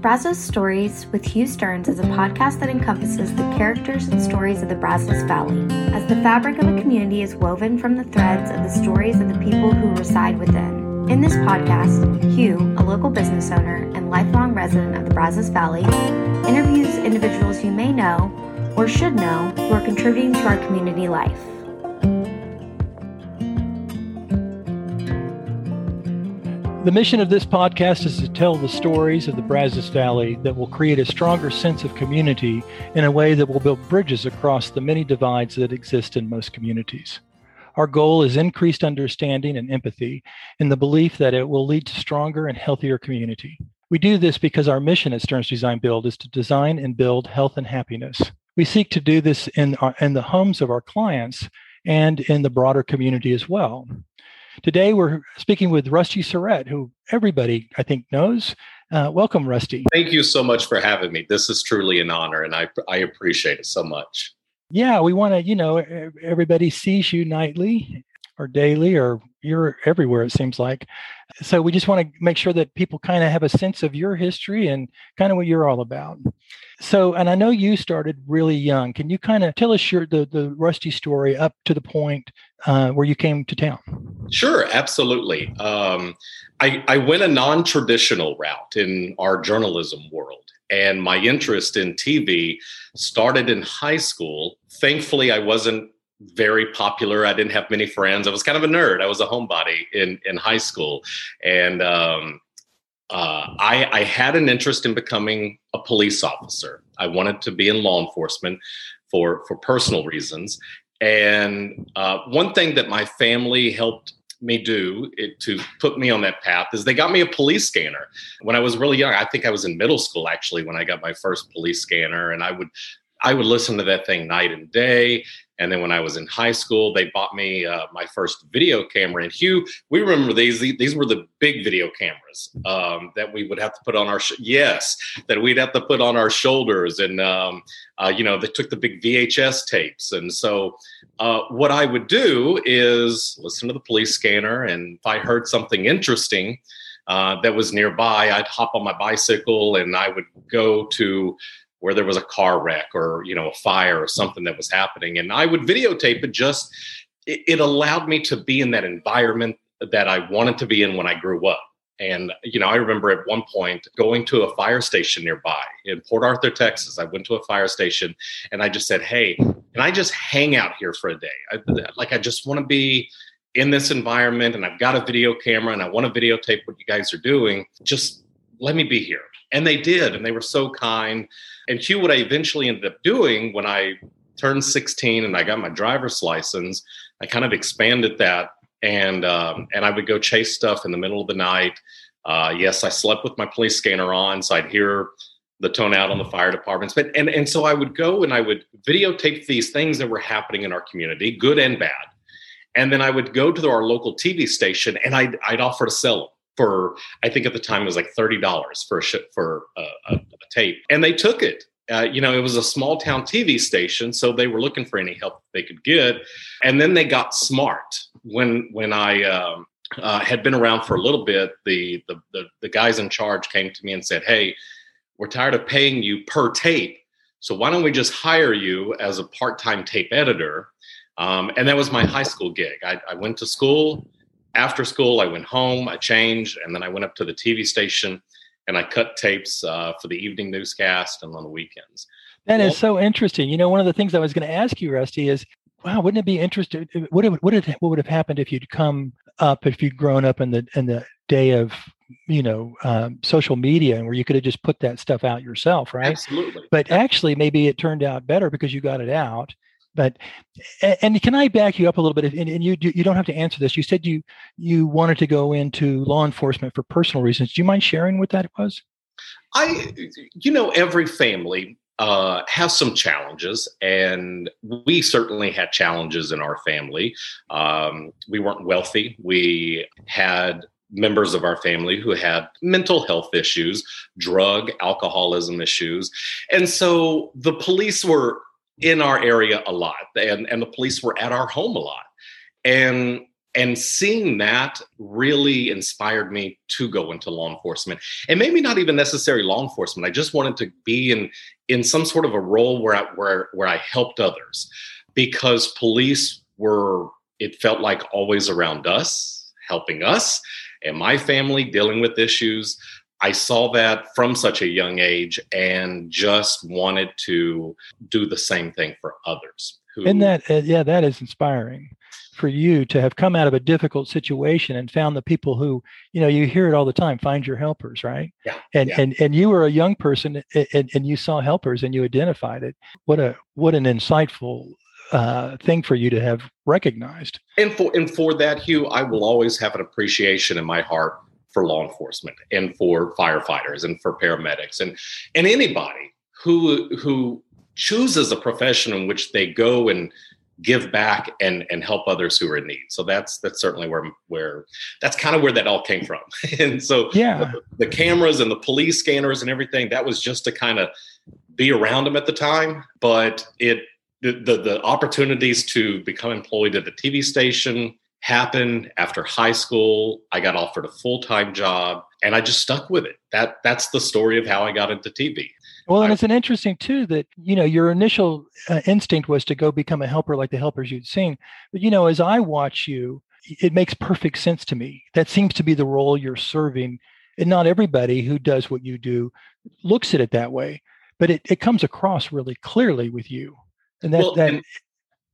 Brazos Stories with Hugh Stearns is a podcast that encompasses the characters and stories of the Brazos Valley, as the fabric of a community is woven from the threads of the stories of the people who reside within. In this podcast, Hugh, a local business owner and lifelong resident of the Brazos Valley, interviews individuals you may know or should know who are contributing to our community life. The mission of this podcast is to tell the stories of the Brazos Valley that will create a stronger sense of community in a way that will build bridges across the many divides that exist in most communities. Our goal is increased understanding and empathy in the belief that it will lead to stronger and healthier community. We do this because our mission at Stearns Design Build is to design and build health and happiness. We seek to do this in, our, in the homes of our clients and in the broader community as well. Today, we're speaking with Rusty Surette, who everybody, I think, knows. Uh, welcome, Rusty. Thank you so much for having me. This is truly an honor, and I, I appreciate it so much. Yeah, we want to, you know, everybody sees you nightly or daily, or you're everywhere, it seems like. So we just want to make sure that people kind of have a sense of your history and kind of what you're all about. So, and I know you started really young. Can you kind of tell us your the the Rusty story up to the point uh, where you came to town? Sure, absolutely. Um, I, I went a non-traditional route in our journalism world, and my interest in TV started in high school. Thankfully, I wasn't very popular. I didn't have many friends. I was kind of a nerd. I was a homebody in in high school, and um, uh, I, I had an interest in becoming a police officer. I wanted to be in law enforcement for for personal reasons. And uh, one thing that my family helped me do it, to put me on that path is they got me a police scanner when I was really young. I think I was in middle school actually when I got my first police scanner, and I would I would listen to that thing night and day. And then when I was in high school, they bought me uh, my first video camera. And Hugh, we remember these. These were the big video cameras um, that we would have to put on our sh- yes, that we'd have to put on our shoulders. And um, uh, you know, they took the big VHS tapes. And so, uh, what I would do is listen to the police scanner, and if I heard something interesting. Uh, that was nearby, I'd hop on my bicycle and I would go to where there was a car wreck or you know a fire or something that was happening. And i would videotape it just it, it, allowed me to be in that environment that i wanted to be in when i grew up. And you know i remember at one point going to a fire station nearby in port arthur texas. I went to a fire station and i just said hey can i just hang out here for a day? I, like i just want to be in this environment and i've got a video camera and i want to videotape what you guys are doing. Just let me be here. And they did and they were so kind and Hugh, what I eventually ended up doing when I turned 16 and I got my driver's license, I kind of expanded that and um, and I would go chase stuff in the middle of the night. Uh, yes, I slept with my police scanner on, so I'd hear the tone out on the fire departments. But and and so I would go and I would videotape these things that were happening in our community, good and bad. And then I would go to our local TV station and I'd I'd offer to sell them for I think at the time it was like thirty dollars for a sh- for a, a, tape, and they took it. Uh, you know, it was a small town TV station, so they were looking for any help they could get. And then they got smart when when I um, uh, had been around for a little bit. The, the the the guys in charge came to me and said, "Hey, we're tired of paying you per tape, so why don't we just hire you as a part time tape editor?" Um, and that was my high school gig. I, I went to school after school, I went home, I changed, and then I went up to the TV station and I cut tapes uh, for the evening newscast and on the weekends. That well, is so interesting. You know, one of the things I was going to ask you, Rusty, is wow, wouldn't it be interesting? What would what, what would have happened if you'd come up if you'd grown up in the in the day of you know um, social media and where you could have just put that stuff out yourself, right? Absolutely. But actually, maybe it turned out better because you got it out but and can I back you up a little bit? And, you you don't have to answer this. You said you you wanted to go into law enforcement for personal reasons. Do you mind sharing what that was? I, you know, every family uh, has some challenges, and we certainly had challenges in our family. Um, we weren't wealthy. We had members of our family who had mental health issues, drug, alcoholism issues. And so the police were in our area a lot and, and the police were at our home a lot. And and seeing that really inspired me to go into law enforcement. And maybe not even necessarily law enforcement i just wanted to be in in some sort of a role where i where where i helped others because police were it felt like always around us helping us and my family dealing with issues I saw that from such a young age and just wanted to do the same thing for others. Who, and that, uh, yeah, that is inspiring for you to have come out of a difficult situation and found the people who you know you hear it all the time find your helpers right yeah and yeah. and and you were a young person and, and you saw helpers and you identified it what a what an insightful uh, thing for you to have recognized and for and for that hugh i will always have an appreciation in my heart for law enforcement and for firefighters and for paramedics and and anybody who who chooses a profession in which they go and give back and and help others who are in need. So that's that's certainly where where that's kind of where that all came from. And so yeah. the, the, cameras and the police scanners and everything that was just to kind of be around them at the time but it the, the, the opportunities to become employed at the tv station happened after high school. I got offered a full-time job and i just stuck with it. That that's the story of how i got into tv well, and it's an interesting too that you know your initial uh, instinct was to go become a helper like the helpers you'd seen, but you know as I watch you, it makes perfect sense to me. That seems to be the role you're serving, and not everybody who does what you do looks at it that way, but it, it comes across really clearly with you, and that well, that. And,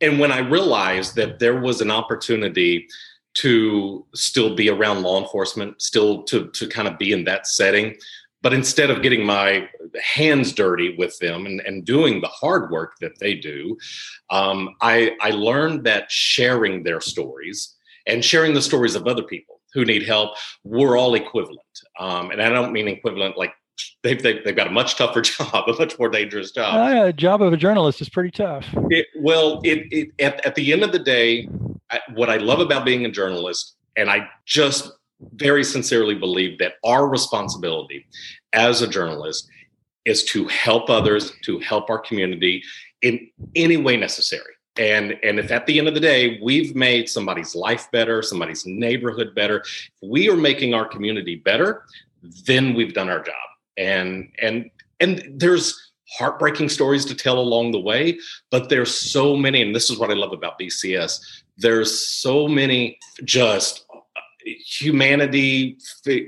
and when I realized that there was an opportunity to still be around law enforcement, still to to kind of be in that setting, but instead of getting my hands dirty with them and, and doing the hard work that they do, um, I, I learned that sharing their stories and sharing the stories of other people who need help, we're all equivalent. Um, and I don't mean equivalent like they've, they've, they've, got a much tougher job, a much more dangerous job. Uh, job of a journalist is pretty tough. It, well, it, it, at, at the end of the day, I, what I love about being a journalist, and I just very sincerely believe that our responsibility as a journalist is to help others, to help our community in any way necessary. And, and if at the end of the day we've made somebody's life better, somebody's neighborhood better, if we are making our community better, then we've done our job. And and and there's heartbreaking stories to tell along the way, but there's so many, and this is what I love about BCS. There's so many just humanity,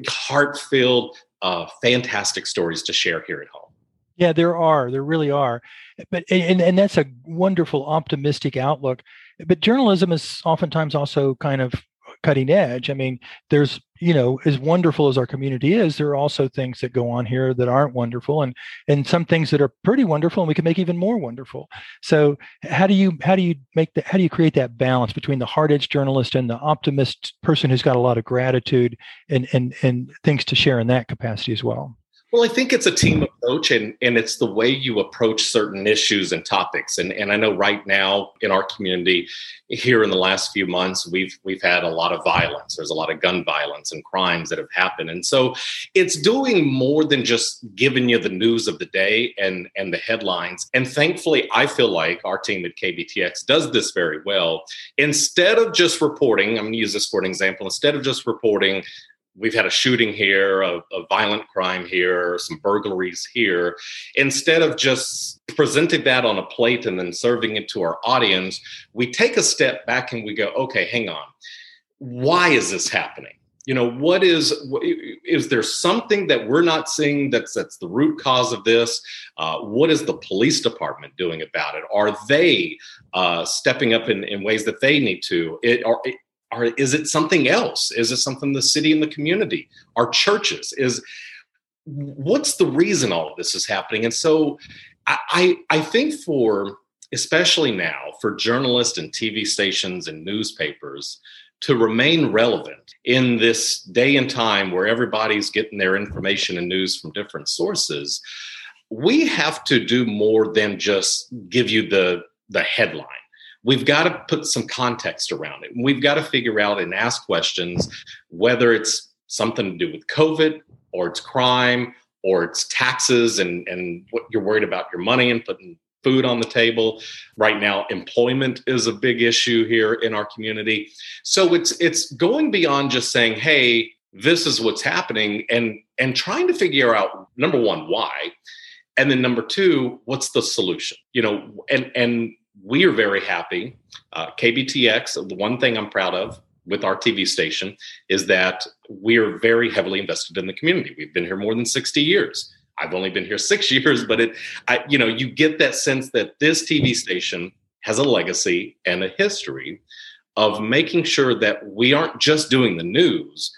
heart filled, uh, fantastic stories to share here at home. Yeah, there are. There really are. But and and that's a wonderful optimistic outlook. But journalism is oftentimes also kind of cutting edge. I mean, there's, you know, as wonderful as our community is, there are also things that go on here that aren't wonderful and and some things that are pretty wonderful and we can make even more wonderful. So how do you how do you make that how do you create that balance between the hard edge journalist and the optimist person who's got a lot of gratitude and and and things to share in that capacity as well? Well, I think it's a team approach and, and it's the way you approach certain issues and topics. And, and I know right now in our community here in the last few months, we've we've had a lot of violence. There's a lot of gun violence and crimes that have happened. And so it's doing more than just giving you the news of the day and, and the headlines. And thankfully, I feel like our team at KBTX does this very well. Instead of just reporting, I'm gonna use this for an example, instead of just reporting we've had a shooting here, a, a, violent crime here, some burglaries here. Instead of just presenting that on a plate and then serving it to our audience, we take a step back and we go, okay, hang on. Why is this happening? You know, what is is there something that we're not seeing that's that's the root cause of this? Uh, what is the police department doing about it? Are they uh, stepping up in, in ways that they need to? It, are, or is it something else? Is it something the city and the community, our churches? Is what's the reason all of this is happening? And so I, I think for especially now for journalists and TV stations and newspapers to remain relevant in this day and time where everybody's getting their information and news from different sources, we have to do more than just give you the the headline we've got to put some context around it. We've got to figure out and ask questions whether it's something to do with COVID or it's crime or it's taxes and, and what you're worried about your money and putting food on the table. Right now, employment is a big issue here in our community. So it's it's going beyond just saying, "Hey, this is what's happening," and and trying to figure out number one why, and then number two, what's the solution? You know, and and we are very happy. Uh, KBTX, the one thing I'm proud of with our TV station is that we are very heavily invested in the community. We've been here more than 60 years. I've only been here six years, but it, I, you know, you get that sense that this TV station has a legacy and a history of making sure that we aren't just doing the news,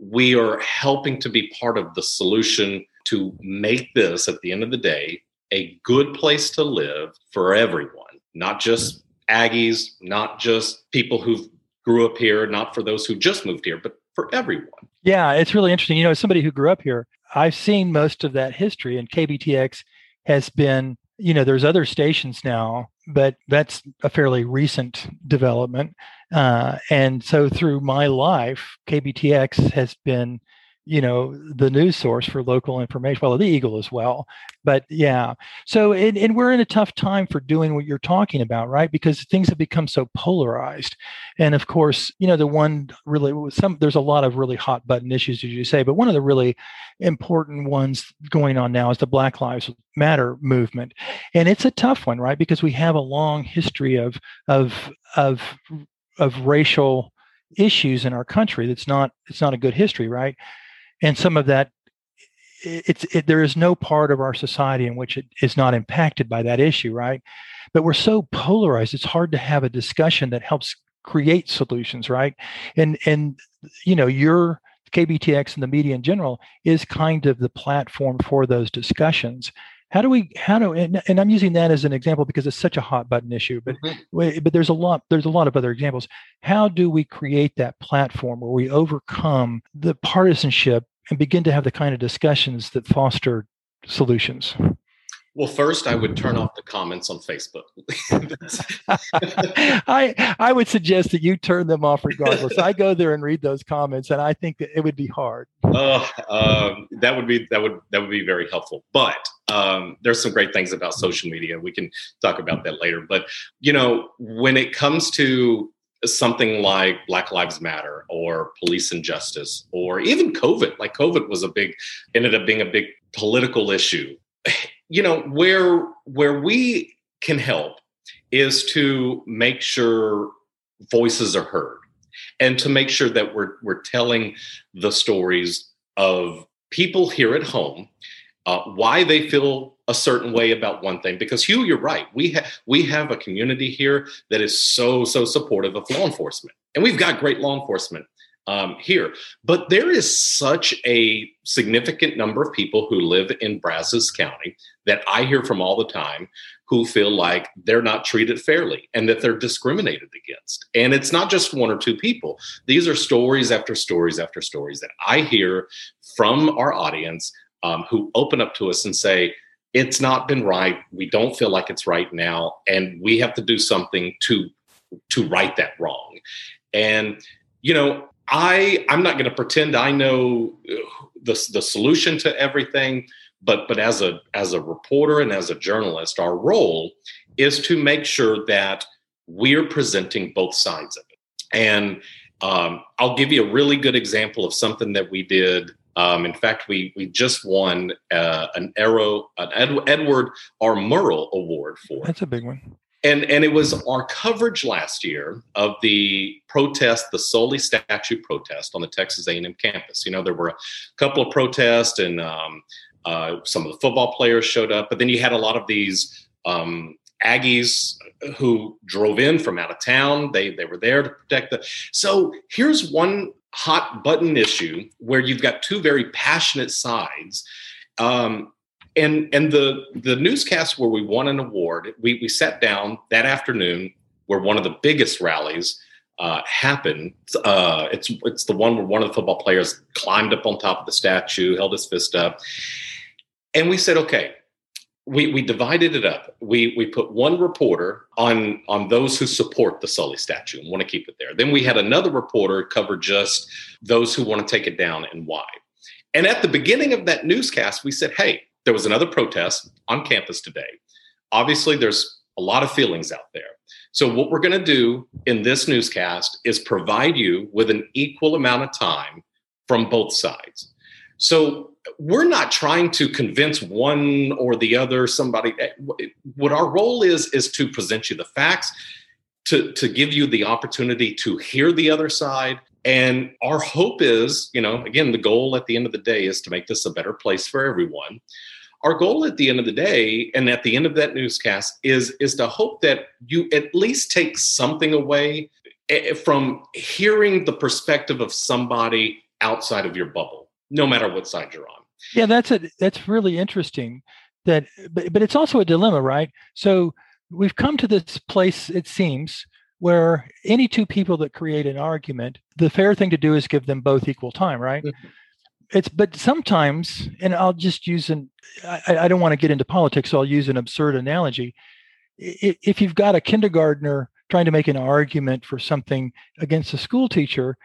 we are helping to be part of the solution to make this, at the end of the day, a good place to live for everyone, not just Aggies, not just people who grew up here, not for those who just moved here, but for everyone. Yeah, it's really interesting. You know, as somebody who grew up here, I've seen most of that history, and KBTX has been, you know, there's other stations now, but that's a fairly recent development. Uh, and so through my life, KBTX has been you know the news source for local information well the eagle as well but yeah. So and, and we're in a tough time for doing what you're talking about right? Because things have become so polarized. And of course you know the one really some there's a lot of really hot button issues as you say but one of the really important ones going on now is the black lives matter movement. And it's a tough one right? Because we have a long history of of of of racial issues in our country that's not it's not a good history right and some of that it's it, there is no part of our society in which it is not impacted by that issue right? But we're so polarized it's hard to have a discussion that helps create solutions right? And and you know your kbtx and the media in general is kind of the platform for those discussions how do we how do and, and i'm using that as an example because it's such a hot button issue but mm-hmm. but there's a lot there's a lot of other examples how do we create that platform where we overcome the partisanship and begin to have the kind of discussions that foster solutions well, first, I would turn off the comments on Facebook. I I would suggest that you turn them off regardless. I go there and read those comments, and I think that it would be hard. Oh, um, that would be that would that would be very helpful. But um, there's some great things about social media. We can talk about that later. But you know, when it comes to something like Black Lives Matter or police injustice or even COVID, like COVID was a big ended up being a big political issue you know where where we can help is to make sure voices are heard and to make sure that we're we're telling the stories of people here at home uh, why they feel a certain way about one thing because hugh you're right we have we have a community here that is so so supportive of law enforcement and we've got great law enforcement um, here. But there is such a significant number of people who live in Brazos County that I hear from all the time who feel like they're not treated fairly and that they're discriminated against. And it's not just one or two people. These are stories after stories after stories that I hear from our audience um, who open up to us and say, it's not been right. We don't feel like it's right now, and we have to do something to to right that wrong. And you know, I I'm not going to pretend I know uh, the the solution to everything, but but as a as a reporter and as a journalist, our role is to make sure that we're presenting both sides of it. And um, I'll give you a really good example of something that we did. Um, in fact, we we just won uh, an Arrow an Ed, Edward R. Murrow Award for. That's a big one and and it was our coverage last year of the protest the Sully statue protest on the texas a&m campus you know there were a couple of protests and um, uh, some of the football players showed up but then you had a lot of these um, aggies who drove in from out of town they they were there to protect the so here's one hot button issue where you've got two very passionate sides um, and and the the newscast where we won an award, we we sat down that afternoon where one of the biggest rallies uh, happened. Uh, it's it's the one where one of the football players climbed up on top of the statue, held his fist up, and we said, okay. We, we divided it up. We we put one reporter on on those who support the Sully statue and want to keep it there. Then we had another reporter cover just those who want to take it down and why. And at the beginning of that newscast, we said, "Hey, there was another protest on campus today. obviously there's a lot of feelings out there. So, what we're going to do in this newscast is provide you with an equal amount of time from both sides. So, we're not trying to convince one or the other somebody eh, what our role is is to present you the facts to to give you the opportunity to hear the other side. And our hope is you know again the goal at the end of the day is to make this a better place for everyone. Our goal at the end of the day and at the end of that newscast is is to hope that you at least take something away eh, from hearing the perspective of somebody outside of your bubble no matter what side you're on yeah, that's a that's really interesting. That, but, but it's also a dilemma, right? So we've come to this place, it seems, where any two people that create an argument, the fair thing to do is give them both equal time, right? Mm-hmm. It's but sometimes, and I'll just use an I, I don't want to get into politics, so I'll use an absurd analogy. If you've got a kindergartner trying to make an argument for something against a school teacher,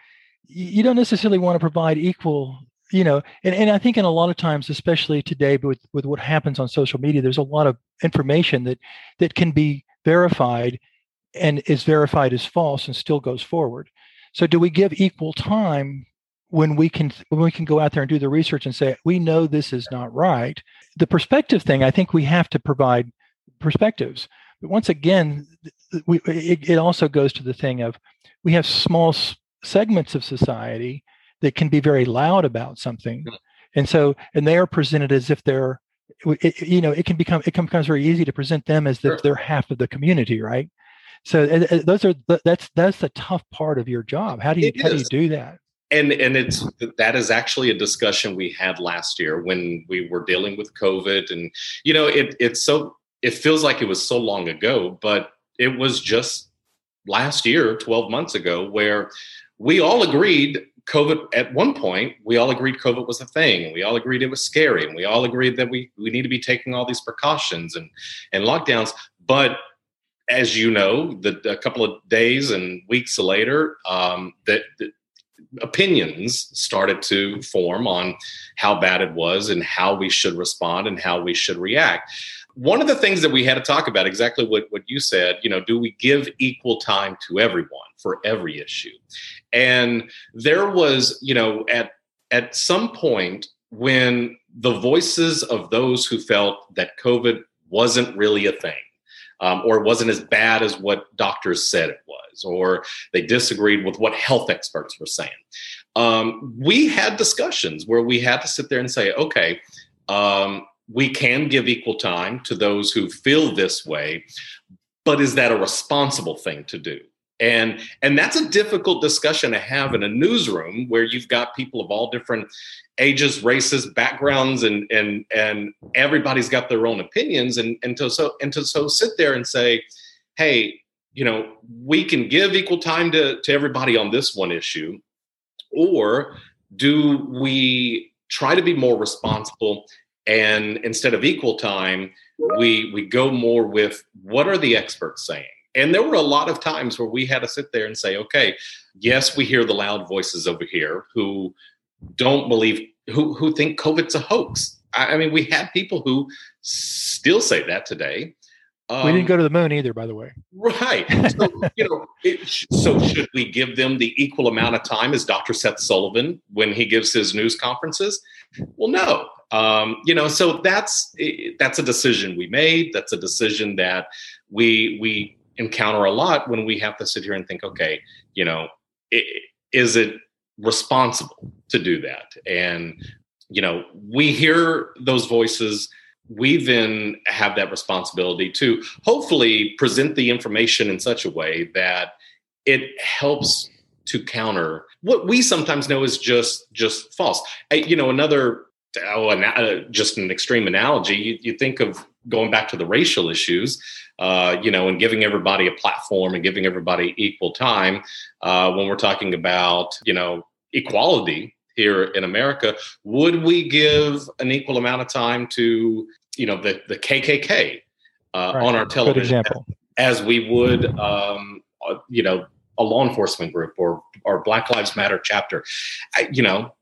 you don't necessarily want to provide equal you know and, and i think in a lot of times especially today but with with what happens on social media there's a lot of information that that can be verified and is verified as false and still goes forward. So do we give equal time when we can when we can go out there and do the research and say we know this is not right. The perspective thing i think we have to provide perspectives. But once again we, it, it also goes to the thing of we have small segments of society that can be very loud about something. And so and they are presented as if they're it, you know it can become it becomes very easy to present them as sure. if they're half of the community right? So those are that's that's the tough part of your job. How do you how do you do that? And and it's that is actually a discussion we had last year when we were dealing with covid and you know it it's so it feels like it was so long ago but it was just last year 12 months ago where we all agreed COVID at one point, we all agreed COVID was a thing. We all agreed it was scary, and we all agreed that we we need to be taking all these precautions and and lockdowns. But as you know, the, a couple of days and weeks later, um, that opinions started to form on how bad it was and how we should respond and how we should react. One of the things that we had to talk about, exactly what, what you said, you know, do we give equal time to everyone for every issue? And there was, you know, at at some point when the voices of those who felt that COVID wasn't really a thing, um, or wasn't as bad as what doctors said it was, or they disagreed with what health experts were saying. Um, we had discussions where we had to sit there and say, okay, um, we can give equal time to those who feel this way, but is that a responsible thing to do? and and that's a difficult discussion to have in a newsroom where you've got people of all different ages races backgrounds and and and everybody's got their own opinions and and to so and to so sit there and say hey you know we can give equal time to to everybody on this one issue or do we try to be more responsible and instead of equal time we we go more with what are the experts saying and there were a lot of times where we had to sit there and say, okay, yes, we hear the loud voices over here who don't believe, who, who think COVID's a hoax. I, I mean, we had people who still say that today. Um, we didn't go to the moon either, by the way. Right. So, you know, it, so should we give them the equal amount of time as Dr. Seth Sullivan when he gives his news conferences? Well, no. Um, you know, so that's that's a decision we made. That's a decision that we we encounter a lot when we have to sit here and think, okay, you know, is it responsible to do that? And, you know, we hear those voices. We then have that responsibility to hopefully present the information in such a way that it helps to counter what we sometimes know is just just false. I, you know, another just an extreme analogy. You, you think of going back to the racial issues uh, you know, and giving everybody a platform and giving everybody equal time uh, when we're talking about, you know, equality here in America, would we give an equal amount of time to, you know, the, the KKK uh, right. on our television as we would, um, uh, you know, a law enforcement group or or Black Lives Matter chapter? I, you know,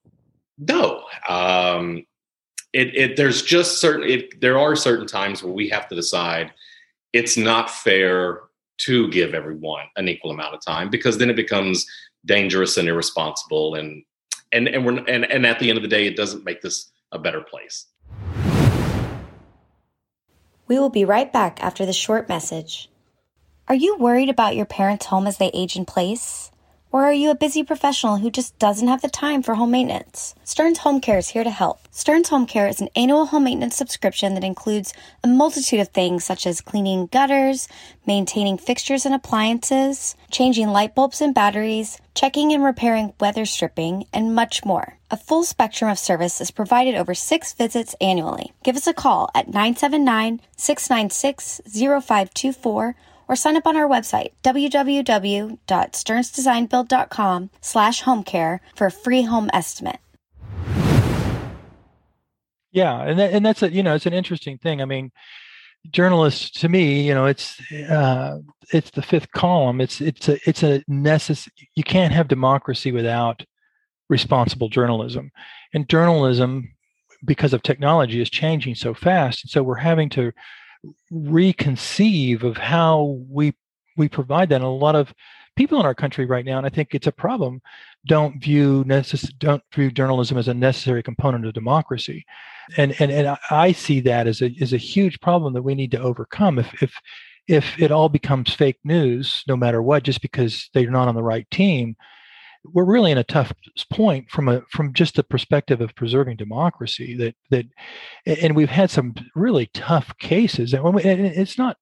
no. Um, it, it there's just certain it, there are certain times where we have to decide it's not fair to give everyone an equal amount of time because then it becomes dangerous and irresponsible and and and we're and, and at the end of the day it doesn't make this a better place we will be right back after the short message are you worried about your parents home as they age in place or are you a busy professional who just doesn't have the time for home maintenance? Stearns Home Care is here to help. Stearns Home Care is an annual home maintenance subscription that includes a multitude of things such as cleaning gutters, maintaining fixtures and appliances, changing light bulbs and batteries, checking and repairing weather stripping, and much more. A full spectrum of service is provided over six visits annually. Give us a call at 979 696 0524 or sign up on our website, www.stearnsdesignbuild.com slash homecare for a free home estimate. Yeah, and that, and that's a you know it's an interesting thing. I mean, journalists to me, you know, it's uh, it's the fifth column. It's it's a it's a necessary. You can't have democracy without responsible journalism, and journalism because of technology is changing so fast, and so we're having to reconceive of how we we provide that. And a lot of people in our country right now, and I think it's a problem, don't view necess- don't view journalism as a necessary component of democracy, and and and I see that as a as a huge problem that we need to overcome. If if if it all becomes fake news, no matter what, just because they're not on the right team, we're really in a tough point from a from just the perspective of preserving democracy that that and we've had some really tough cases and it's not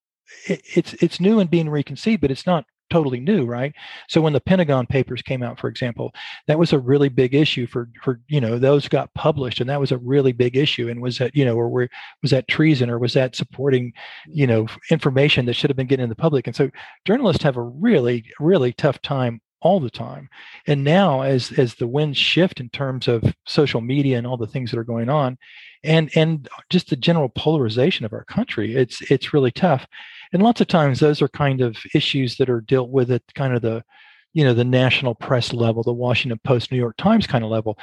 it's it's new and being reconceived but it's not totally new right? So when the pentagon papers came out for example that was a really big issue for for you know those got published and that was a really big issue and was that you know or were, was that treason or was that supporting you know information that should have been getting in the public? And so journalists have a really really tough time all the time. And now as as the winds shift in terms of social media and all the things that are going on and and just the general polarization of our country, it's it's really tough. And lots of times those are kind of issues that are dealt with at kind of the you know the national press level, the Washington Post, New York Times kind of level.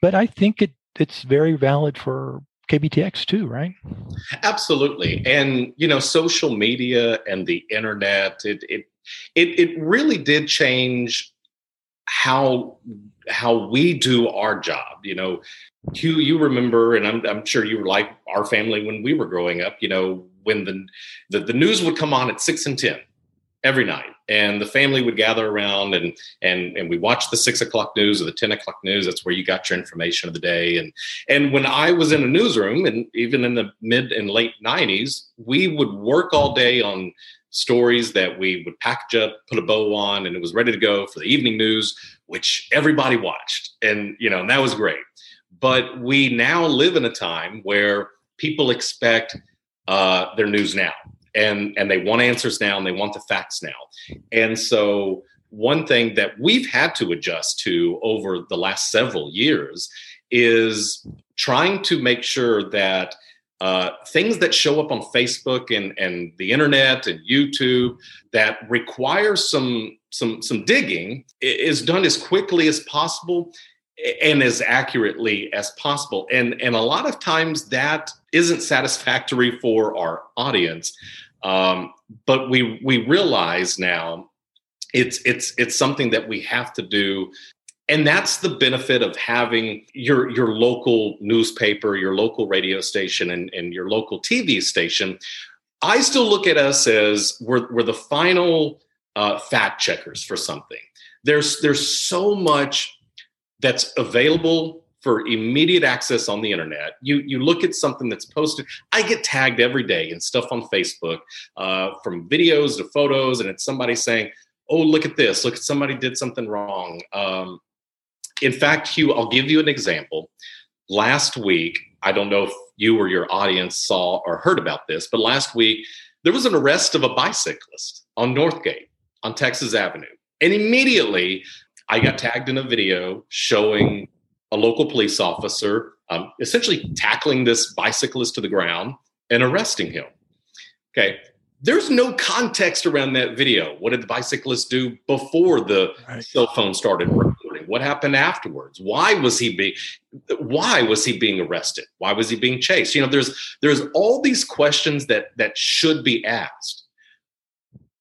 But I think it it's very valid for KBTX too, right? Absolutely. And you know, social media and the internet, it it it, it really did change how how we do our job. You know, Hugh, you remember, and I'm, I'm sure you were like our family when we were growing up. You know, when the, the the news would come on at six and ten every night, and the family would gather around and and and we watched the six o'clock news or the ten o'clock news. That's where you got your information of the day. And and when I was in a newsroom, and even in the mid and late '90s, we would work all day on stories that we would package up, put a bow on, and it was ready to go for the evening news, which everybody watched. And, you know, and that was great. But we now live in a time where people expect uh, their news now and, and they want answers now and they want the facts now. And so, one thing that we've had to adjust to over the last several years is trying to make sure that uh, things that show up on Facebook and, and the internet and YouTube that require some some some digging is done as quickly as possible and as accurately as possible. And and a lot of times that isn't satisfactory for our audience. Um, but we we realize now it's it's it's something that we have to do. And that's the benefit of having your your local newspaper your local radio station and, and your local tv station. I still look at us as we're, we're the final uh, fact checkers for something. There's there's so much that's available for immediate access on the internet you you look at something that's posted i get tagged every day in stuff on facebook uh, from videos to photos and it's somebody saying oh look at this look at somebody did something wrong um, in fact, Hugh, I'll give you an example. Last week, I don't know if you or your audience saw or heard about this, but last week there was an arrest of a bicyclist on Northgate on Texas Avenue. And immediately I got tagged in a video showing a local police officer um, essentially tackling this bicyclist to the ground and arresting him. Okay. There's no context around that video. What did the bicyclist do before the right. cell phone started recording? What happened afterwards? Why was he being why was he being arrested? Why was he being chased? You know, there's there's all these questions that that should be asked.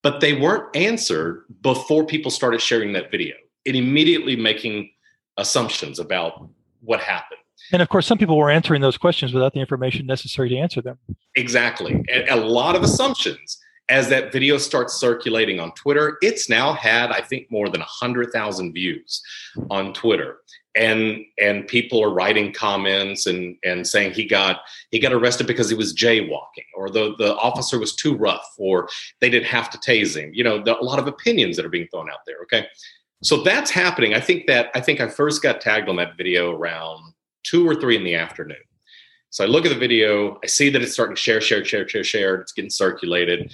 But they weren't answered before people started sharing that video and immediately making assumptions about what happened. And of course, some people were answering those questions without the information necessary to answer them. Exactly. A, a lot of assumptions as that video starts circulating on Twitter, it's now had, I think, more than 100,000 views on Twitter. And, and people are writing comments and, and saying he got he got arrested because he was jaywalking or the, the officer was too rough or they didn't have to tase him you know a lot of opinions that are being thrown out there okay so that's happening i think that i think i first got tagged on that video around two or three in the afternoon so i look at the video i see that it's starting to share share share share share it's getting circulated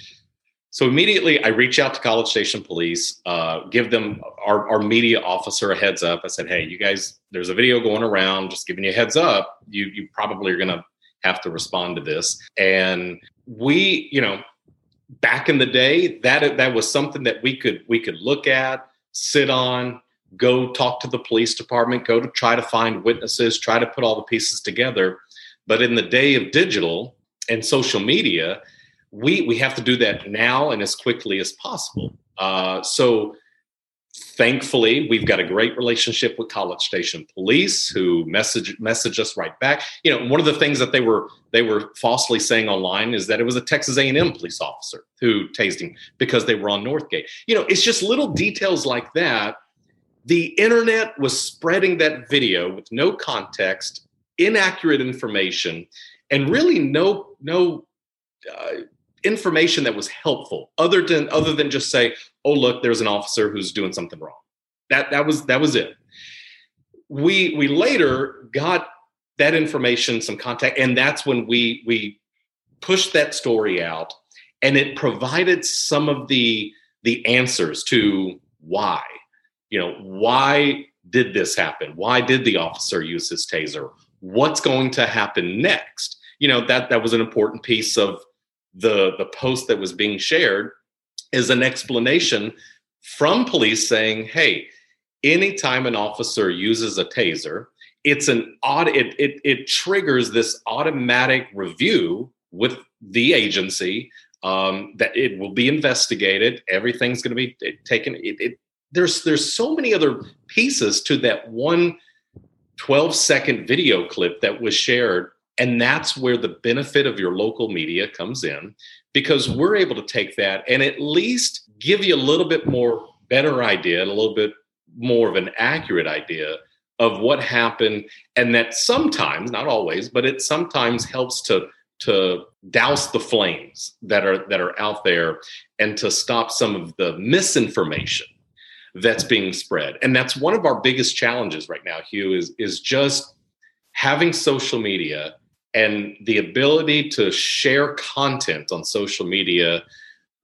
so immediately I reach out to College Station Police, uh, give them our, our media officer a heads up. I said, hey, you guys, there's a video going around, just giving you a heads up. You, you probably are going to have to respond to this. And we, you know, back in the day, that that was something that we could we could look at, sit on, go talk to the police department, go to try to find witnesses, try to put all the pieces together. But in the day of digital and social media, we we have to do that now and as quickly as possible. Uh, so thankfully we've got a great relationship with college station police who message message us right back. You know one of the things that they were they were falsely saying online is that it was a texas a&m police officer who tased him because they were on northgate. You know it's just little details like that. The internet was spreading that video with no context inaccurate information and really no no uh, information that was helpful other than other than just say oh look there's an officer who's doing something wrong. That that was that was it. We we later got that information some contact and that's when we we pushed that story out and it provided some of the the answers to why. You know why did this happen? Why did the officer use his taser? What's going to happen next? You know that that was an important piece of the the post that was being shared is an explanation from police saying, "Hey, anytime an officer uses a taser, it's an odd it, it it triggers this automatic review with the agency um, that it will be investigated. Everything's going to be taken. It, it, there's there's so many other pieces to that one 12 second video clip that was shared and that's where the benefit of your local media comes in because we're able to take that and at least give you a little bit more better idea and a little bit more of an accurate idea of what happened. And that sometimes not always but it sometimes helps to to douse the flames that are that are out there and to stop some of the misinformation that's being spread. And that's one of our biggest challenges right now hugh is is just having social media and the ability to share content on social media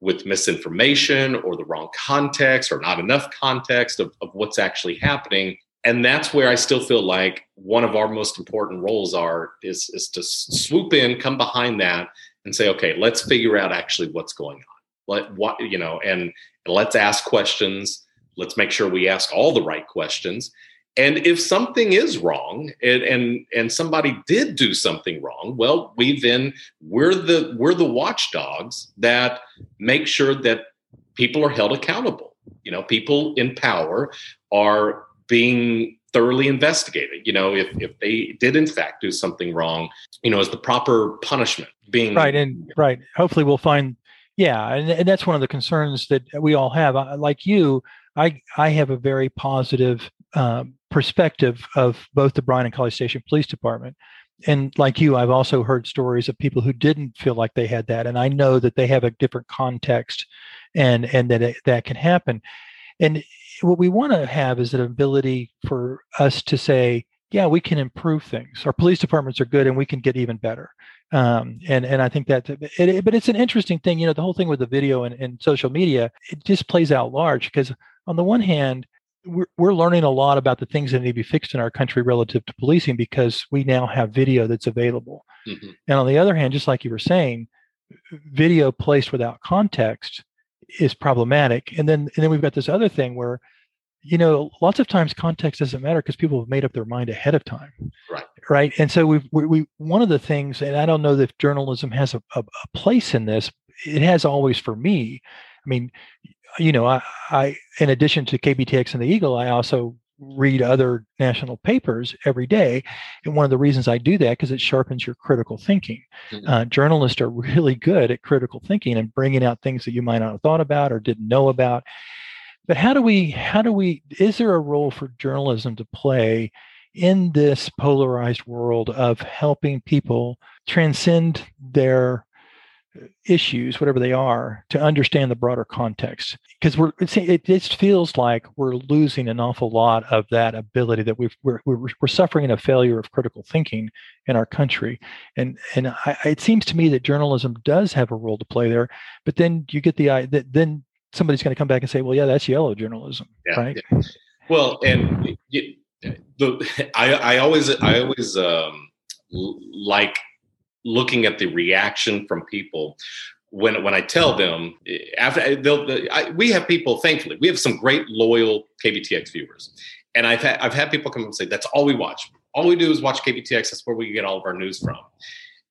with misinformation or the wrong context or not enough context of, of what's actually happening. And that's where i still feel like one of our most important roles are is, is to swoop in come behind that and say okay let's figure out actually what's going on. Let what you know and, and let's ask questions. Let's make sure we ask all the right questions and if something is wrong and, and and somebody did do something wrong well we then we're the we're the watchdogs that make sure that people are held accountable. You know people in power are being thoroughly investigated. You know if if they did in fact do something wrong you know is the proper punishment being right and right. Hopefully we'll find yeah and, and that's one of the concerns that we all have. Like you i i have a very positive um, perspective of both the Bryan and College Station Police Department. And like you, I've also heard stories of people who didn't feel like they had that, and I know that they have a different context, and and that it, that can happen. And what we want to have is an ability for us to say, yeah, we can improve things. Our police departments are good, and we can get even better. Um, and and I think that, it, but it's an interesting thing. You know, the whole thing with the video and, and social media, it just plays out large because on the one hand, we're, we're learning a lot about the things that need to be fixed in our country relative to policing because we now have video that's available. Mm-hmm. And on the other hand, just like you were saying, video placed without context is problematic. And then and then we've got this other thing where you know, lots of times context doesn't matter because people have made up their mind ahead of time. Right. Right. And so we've, we, we, one of the things, and I don't know if journalism has a, a, a place in this, it has always for me. I mean, you know, I, I, in addition to KBTX and the Eagle, I also read other national papers every day. And one of the reasons I do that because it sharpens your critical thinking. Mm-hmm. Uh, journalists are really good at critical thinking and bringing out things that you might not have thought about or didn't know about. But how do we, how do we, is there a role for journalism to play in this polarized world of helping people transcend their issues, whatever they are, to understand the broader context. Because we're it just feels like we're losing an awful lot of that ability that we've we're we're, we're suffering a failure of critical thinking in our country, and and I, it seems to me that journalism does have a role to play there. But then you get the that then somebody's going to come back and say, well, yeah, that's yellow journalism, yeah, right? Yeah. Well, and the I I always I always um, like looking at the reaction from people. When when I tell them eh, after eh, they'll eh, I, we have people thankfully we have some great loyal KBTX viewers. And I've had I've had people come and say that's all we watch. All we do is watch KBTX that's where we get all of our news from.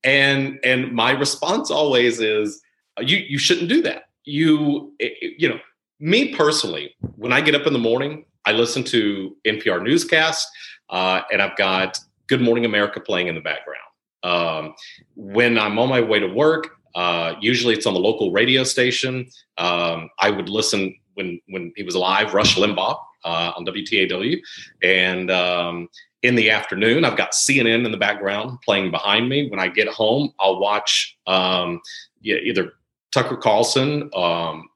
And and my response always is uh, you you shouldn't do that. You you know me personally when I get up in the morning I listen to NPR newscast uh, and I've got Good Morning America playing in the background um, when I'm on my way to work, uh, usually it's on the local radio station. Um, I would listen when when he was alive, Rush Limbaugh uh, on WTAW, and um, in the afternoon, I've got CNN in the background playing behind me. When I get home, I'll watch um, either Tucker Carlson. Um,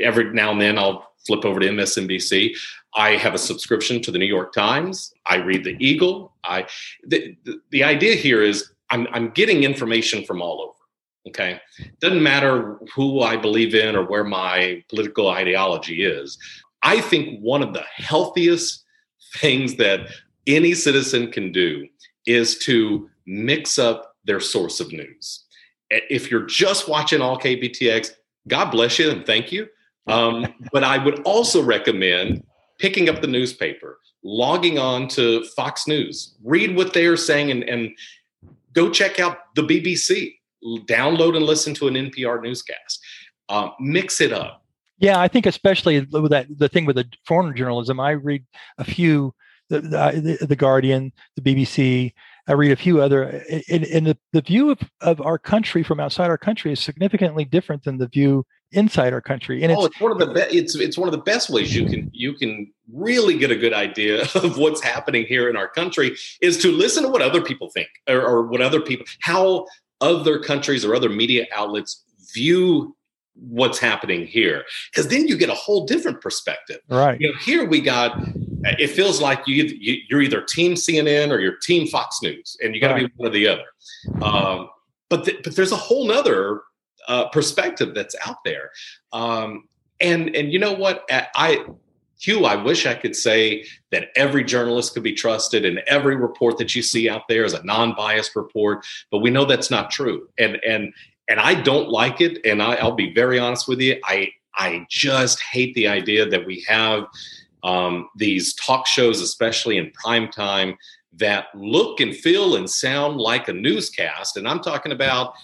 every now and then, I'll flip over to MSNBC. I have a subscription to the New York Times. I read the Eagle. I the, the, the idea here is I'm I'm getting information from all over. Okay, doesn't matter who I believe in or where my political ideology is. I think one of the healthiest things that any citizen can do is to mix up their source of news. If you're just watching all KBTX, God bless you and thank you. Um, but I would also recommend picking up the newspaper, logging on to Fox News, read what they are saying, and, and go check out the BBC. Download and listen to an NPR newscast. Um, mix it up. Yeah, I think especially that the thing with the foreign journalism, I read a few the the, the Guardian, the BBC. I read a few other, and, the, the view of, of our country from outside our country is significantly different than the view inside our country. And oh, it's, it's one of the be- it's it's one of the best ways you can you can really get a good idea of what's happening here in our country is to listen to what other people think or, or what other people how other countries or other media outlets view what's happening here because then you get a whole different perspective right you know here we got it feels like you, you are either team cnn or you're team fox news and you got to right. be one or the other um, but th- but there's a whole nother uh, perspective that's out there. Um, and and you know what? I Hugh, I wish I could say that every journalist could be trusted and every report that you see out there is a non-biased report, but we know that's not true. And and and I don't like it. And I, will be very honest with you. I I just hate the idea that we have um, these talk shows, especially in prime time, that look and feel and sound like a newscast. And I'm talking about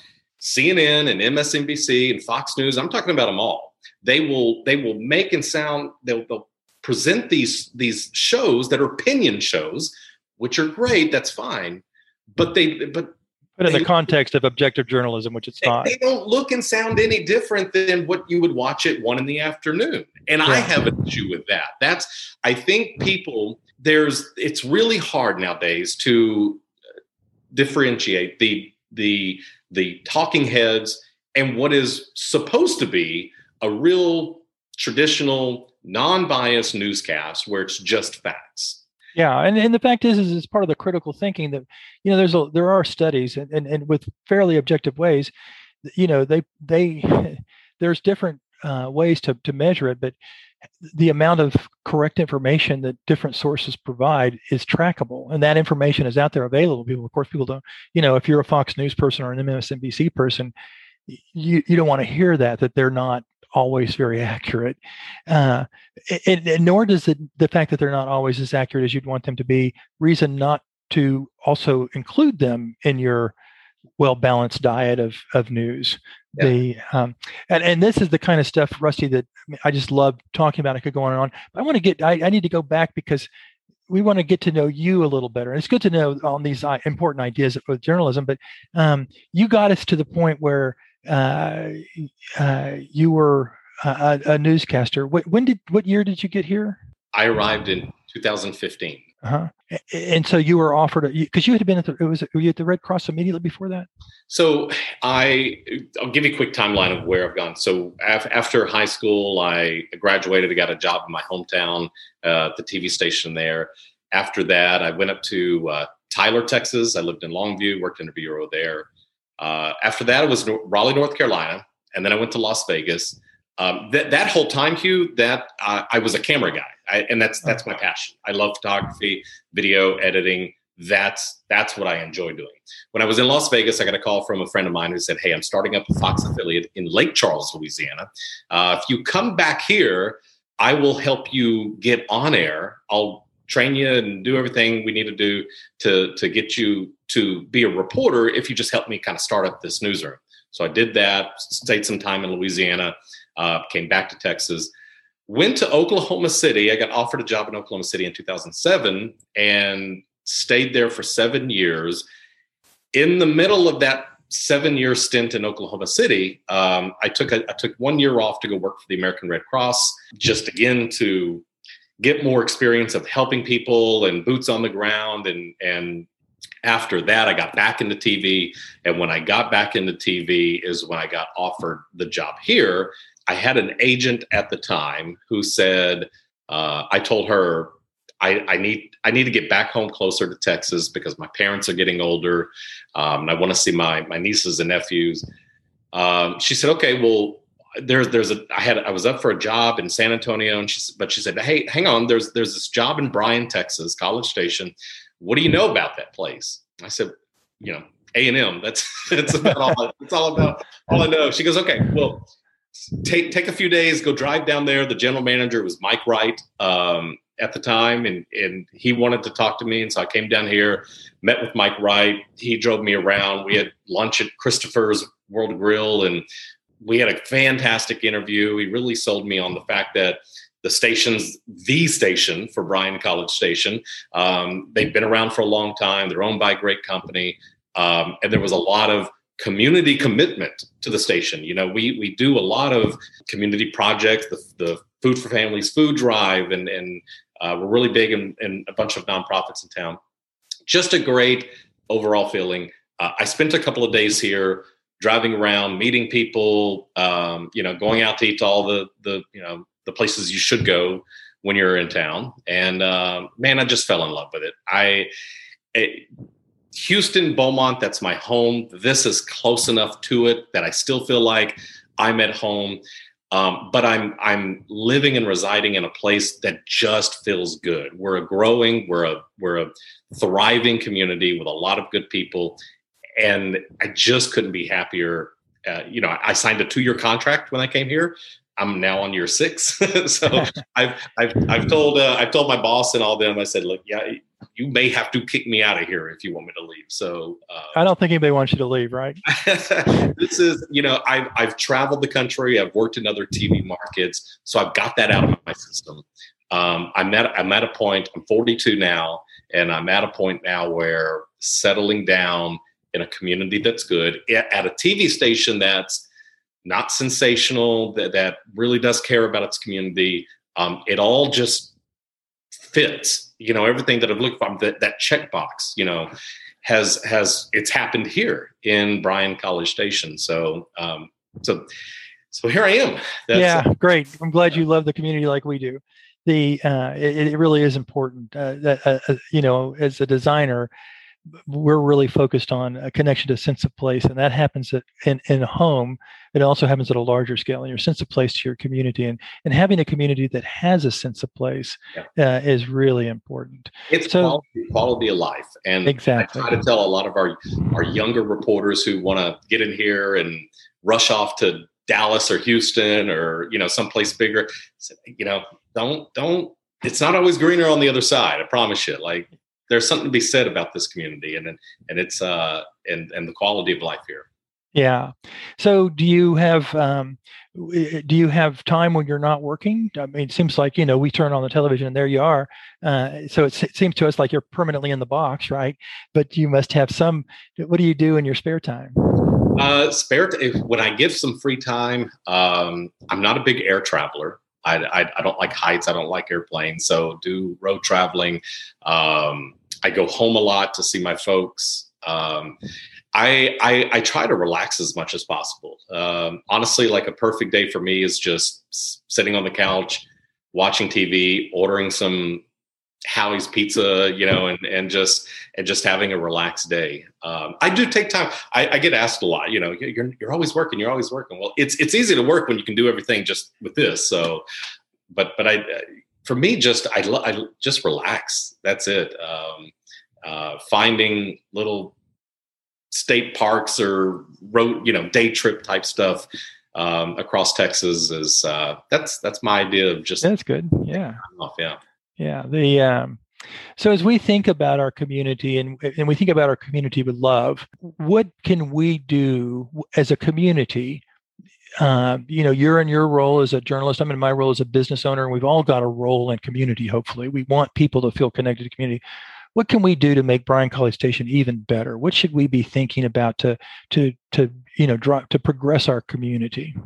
CNN and MSNBC and Fox News. I'm talking about them all. They will they will make and sound they'll, they'll present these these shows that are opinion shows, which are great. That's fine, but they but but in the context of objective journalism, which it's not, they don't look and sound any different than what you would watch at one in the afternoon. And yeah. I have an issue with that. That's I think people there's it's really hard nowadays to differentiate the the the talking heads and what is supposed to be a real traditional non-biased newscast where it's just facts. Yeah and, and the fact is is it's part of the critical thinking that you know there's a there are studies and, and, and with fairly objective ways you know they they there's different uh, ways to, to measure it but the amount of correct information that different sources provide is trackable and that information is out there available people of course people don't you know if you're a fox news person or an msnbc person you, you don't want to hear that that they're not always very accurate. Uh, and, and nor does it, the fact that they're not always as accurate as you'd want them to be reason not to also include them in your well balanced diet of of news. Yeah. The um, and and this is the kind of stuff, Rusty, that I just love talking about. I could go on and on. But I want to get. I, I need to go back because we want to get to know you a little better. And it's good to know on these important ideas of journalism. But um, you got us to the point where uh, uh, you were a, a newscaster. What, when did what year did you get here? I arrived in 2015. Uh-huh. And so you were offered because you had been at the it was were you at the Red Cross immediately before that? So I I'll give you a quick timeline of where I've gone. So af- after high school, I graduated. I got a job in my hometown, uh, the TV station there. After that, I went up to uh, Tyler, Texas. I lived in Longview, worked in a bureau there. Uh, after that, it was Raleigh, North Carolina, and then I went to Las Vegas. Um, that that whole time, Hugh, that uh, I was a camera guy, I, and that's that's my passion. I love photography, video editing. That's that's what I enjoy doing. When I was in Las Vegas, I got a call from a friend of mine who said, "Hey, I'm starting up a Fox affiliate in Lake Charles, Louisiana. Uh, if you come back here, I will help you get on air. I'll train you and do everything we need to do to to get you to be a reporter if you just help me kind of start up this newsroom. So I did that, stayed some time in Louisiana, uh, came back to Texas, went to Oklahoma City. I got offered a job in Oklahoma City in 2007 and stayed there for seven years. In the middle of that seven year stint in Oklahoma City, um, I took a, I took one year off to go work for the American Red Cross, just again to get more experience of helping people and boots on the ground and and after that, I got back into TV. And when I got back into TV, is when I got offered the job here. I had an agent at the time who said, uh, I told her, I, I, need I need to get back home closer to Texas because my parents are getting older. Um, and I want to see my my nieces and nephews. Um, she said, "Okay, well, there's there's a I had I was up for a job in San Antonio, and she but she said, hey, hang on, there's there's this job in Bryan, Texas, College Station what do you know about that place? I said, you know, A and M. That's that's about all. It's all about all I know. She goes, okay, well, take take a few days, go drive down there. The general manager was Mike Wright um, at the time, and and he wanted to talk to me, and so I came down here, met with Mike Wright. He drove me around. We had lunch at Christopher's World Grille, and we had a fantastic interview. He really sold me on the fact that the station's the station for Bryan College Station. Um, they've been around for a long time. They're owned by a great company, um, and there was a lot of community commitment to the station. You know, we we do a lot of community projects, the, the Food for Families food drive, and and uh, we're really big in, in, a bunch of nonprofits in town. Just a great overall feeling. Uh, I spent a couple of days here driving around, meeting people, um, you know, going out to eat to all the the you know the places you should go when you're in town. And uh, man, I just fell in love with it. I it, Houston, Beaumont, that's my home. This is close enough to it that I still feel like I'm at home. Um, but I'm I'm living and residing in a place that just feels good. We're a growing, we're a we're a thriving community with a lot of good people, and I just couldn't be happier. Uh, you know, I signed a two year contract when I came here, I'm now on year six. so I've, I've, I've told, uh, I've told my boss and all them, I said, look, yeah, you may have to kick me out of here if you want me to leave. So uh, I don't think anybody wants you to leave, right? this is, you know, I've, I've traveled the country. I've worked in other TV markets. So I've got that out of my system. Um, I'm at, I'm at a point, I'm 42 now, and I'm at a point now where settling down in a community that's good at a TV station that's, not sensational, that, that really does care about its community. Um, it all just fits, you know, everything that I've looked for, that, that checkbox, you know, has, has, it's happened here in Bryan College Station. So, um, so, so here I am. That's, yeah, great. I'm glad you love the community like we do. The uh, it, it really is important uh, that uh, uh you know, as a designer, we're really focused on a connection to sense of place, and that happens at, in in a home. It also happens at a larger scale, in your sense of place to your community, and and having a community that has a sense of place yeah. uh, is really important. It's so, quality, quality of life, and exactly. I try to tell a lot of our our younger reporters who want to get in here and rush off to Dallas or Houston or you know someplace bigger. You know, don't don't. It's not always greener on the other side. I promise you. Like there's something to be said about this community and and it's uh and and the quality of life here. Yeah. So do you have um, do you have time when you're not working? I mean, it seems like you know we turn on the television and there you are. Uh, so it, it, seems to us like you're permanently in the box, right? But you must have some. What do you do in your spare time? Uh, spare t- when I get some free time, um, I'm not a big air traveler. I, I, I, don't like heights. I don't like airplanes. So do road traveling. Um, I go home a lot to see my folks. Um, I, I, I try to relax as much as possible. Um, honestly, like a perfect day for me is just sitting on the couch, watching TV, ordering some Howie's Pizza, you know, and and just and just having a relaxed day. Um, I do take time. I, I, get asked a lot. You know, you're you're always working. You're always working. Well, it's it's easy to work when you can do everything just with this. So, but but I, for me, just I, I just relax. That's it. Um, uh, finding little state parks or road, you know, day trip type stuff um, across Texas is uh, that's that's my idea of just that's good. Yeah. Off, yeah. Yeah. The um, so as we think about our community and and we think about our community with love, what can we do as a community? Uh, you know, you're in your role as a journalist. I'm in my role as a business owner, and we've all got a role in community. Hopefully, we want people to feel connected to community what can we do to make Bryan College Station even better? What should we be thinking about to to to you know drop to progress our community?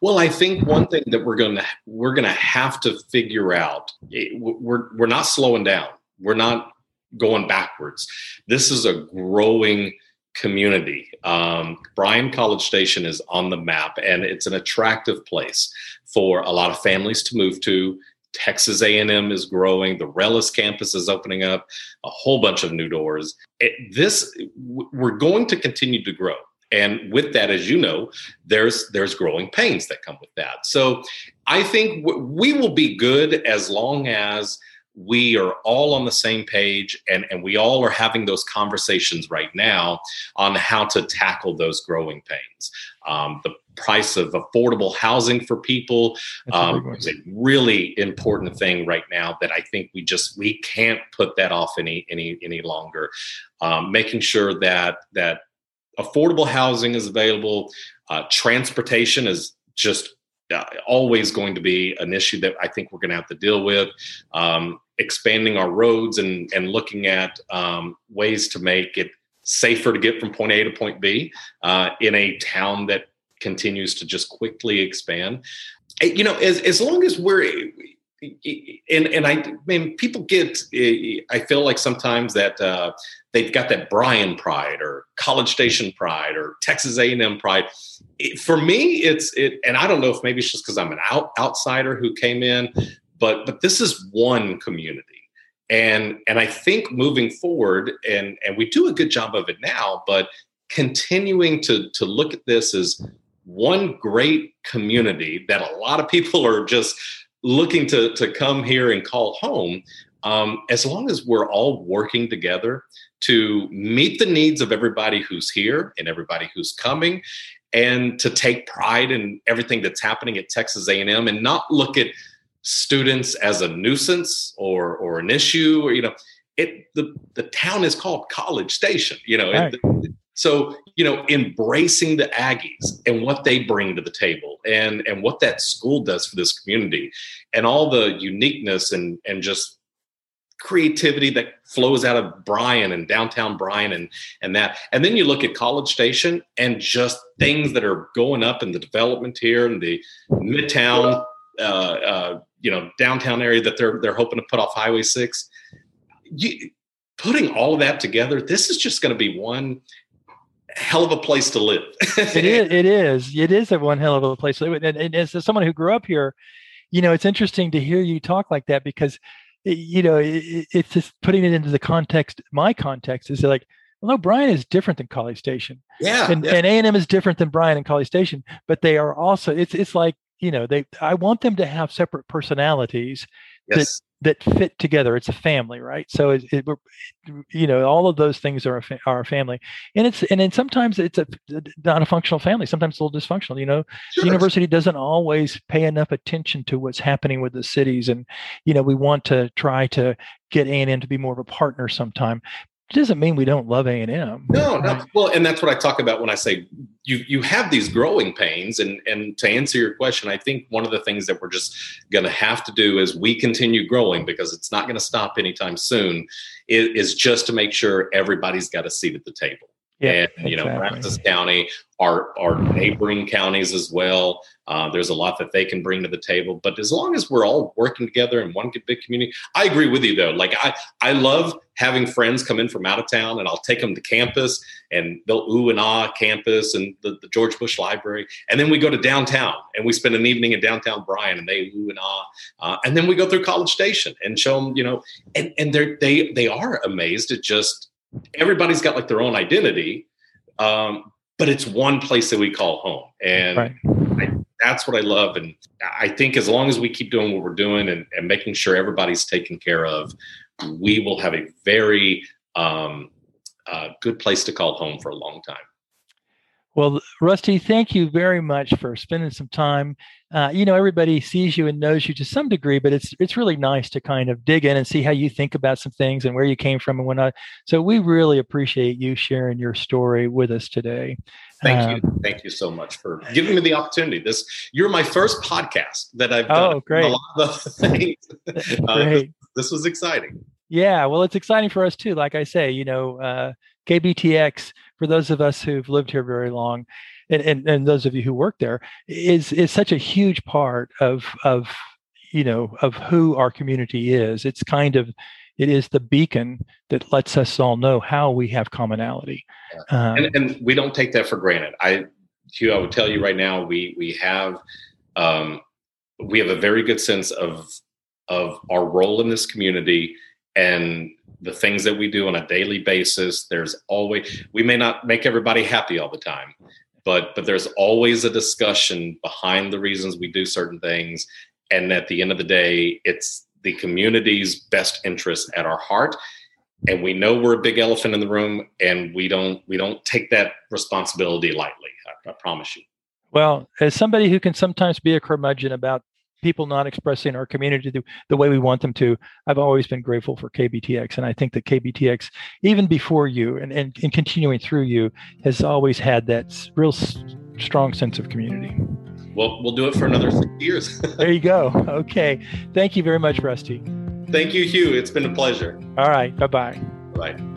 Well, I think one thing that we're going to we're going to have to figure out eh, we're we're not slowing down. We're not going backwards. This is a growing community. Um, Bryan College Station is on the map, and it's an attractive place for a lot of families to move to. Texas A&M is growing. The Rellis campus is opening up. A whole bunch of new doors. It, this we're going to continue to grow. And with that, as you know, there's there's growing pains that come with that. So I think w- we will be good as long as we are all on the same page and, and we all are having those conversations right now on how to tackle those growing pains. Um, the price of affordable housing for people um, is a really important thing right now that I think we just we can't put that off any any any longer. Um, making sure that that affordable housing is available, uh, transportation is just always going to be an issue that I think we're going to have to deal with. Um, expanding our roads and and looking at um, ways to make it safer to get from point A to point B uh, in a town that continues to just quickly expand. You know, as as long as we're and and I mean, people get. I feel like sometimes that uh, they've got that Bryan pride or College Station pride or Texas A and M pride. It, for me, it's it, and I don't know if maybe it's just because I'm an out, outsider who came in, but but this is one community, and and I think moving forward, and and we do a good job of it now, but continuing to to look at this as one great community that a lot of people are just looking to, to come here and call home, um, as long as we're all working together to meet the needs of everybody who's here and everybody who's coming and to take pride in everything that's happening at Texas A&M and not look at students as a nuisance or or an issue or you know it the the town is called College Station you know right. it, so, you know, embracing the Aggies and what they bring to the table and and what that school does for this community and all the uniqueness and and just creativity that flows out of Bryan and downtown Bryan and and that. And then you look at College Station and just things that are going up in the development here in the Midtown uh, uh, you know, downtown area that they're they're hoping to put off Highway 6. You, putting all of that together, this is just going to be one hell of a place to live. it is. It is. It is a one hell of a place to live. And, and as someone who grew up here, you know, it's interesting to hear you talk like that because, you know, it, it's just putting it into the context. My context is like, well, no, Bryan is different than College Station. Yeah. And yeah. and A and M is different than Bryan and College Station, but they are also. It's it's like you know they. I want them to have separate personalities. Yes. that fit together. It's a family, right? So it, it you know, all of those things are a, fa- are a family, and it's and then sometimes it's a not a functional family. Sometimes it's a little dysfunctional. You know, sure. the university doesn't always pay enough attention to what's happening with the cities, and you know, we want to try to get A and M to be more of a partner sometime it doesn't mean we don't love A and M. No, no. Well, and that's what I talk about when I say you you have these growing pains. And and to answer your question, I think one of the things that we're just going to have to do as we continue growing because it's not going to stop anytime soon, is, is just to make sure everybody's got a seat at the table. Yeah, and you exactly. know, Brazos County, our our neighboring counties as well. Uh, there's a lot that they can bring to the table. But as long as we're all working together in one big community, I agree with you though. Like I I love having friends come in from out of town, and I'll take them to campus, and they'll ooh and ah campus and the, the George Bush Library, and then we go to downtown and we spend an evening in downtown Bryan, and they ooh and ah, uh, and then we go through College Station and show them, you know, and and they they they are amazed at just everybody's got like their own identity, um, but it's one place that we call home, and right. I, that's what I love. And I think as long as we keep doing what we're doing and, and making sure everybody's taken care of, we will have a very um, uh, good place to call home for a long time. Well, Rusty, thank you very much for spending some time. Uh, you know, everybody sees you and knows you to some degree, but it's it's really nice to kind of dig in and see how you think about some things and where you came from and whatnot. So we really appreciate you sharing your story with us today. Thank um, you, thank you so much for giving me the opportunity. This you're my first podcast that I've done. Oh, great! A lot of things. uh, great. This, this was exciting. Yeah, well, it's exciting for us too. Like I say, you know, uh, KBTX for those of us who've lived here very long, and, and, and those of you who work there, is is such a huge part of of you know of who our community is. It's kind of it is the beacon that lets us all know how we have commonality. Um, and, and, we don't take that for granted. I, Hugh, I would tell you right now, we we have um, we have a very good sense of of our role in this community and the things that we do on a daily basis there's always we may not make everybody happy all the time but but there's always a discussion behind the reasons we do certain things. And at the end of the day it's the community's best interest at our heart. And we know we're a big elephant in the room and we don't we don't take that responsibility lightly I, I promise you. Well as somebody who can sometimes be a curmudgeon about people not expressing our community the, the, way we want them to. I've always been grateful for KBTX. And I think that KBTX, even before you and, and, and continuing through you, has always had that real s- strong sense of community. Well, we'll do it for another six years. there you go. Okay. Thank you very much, Rusty. Thank you, Hugh. It's been a pleasure. All right. Bye bye. Bye.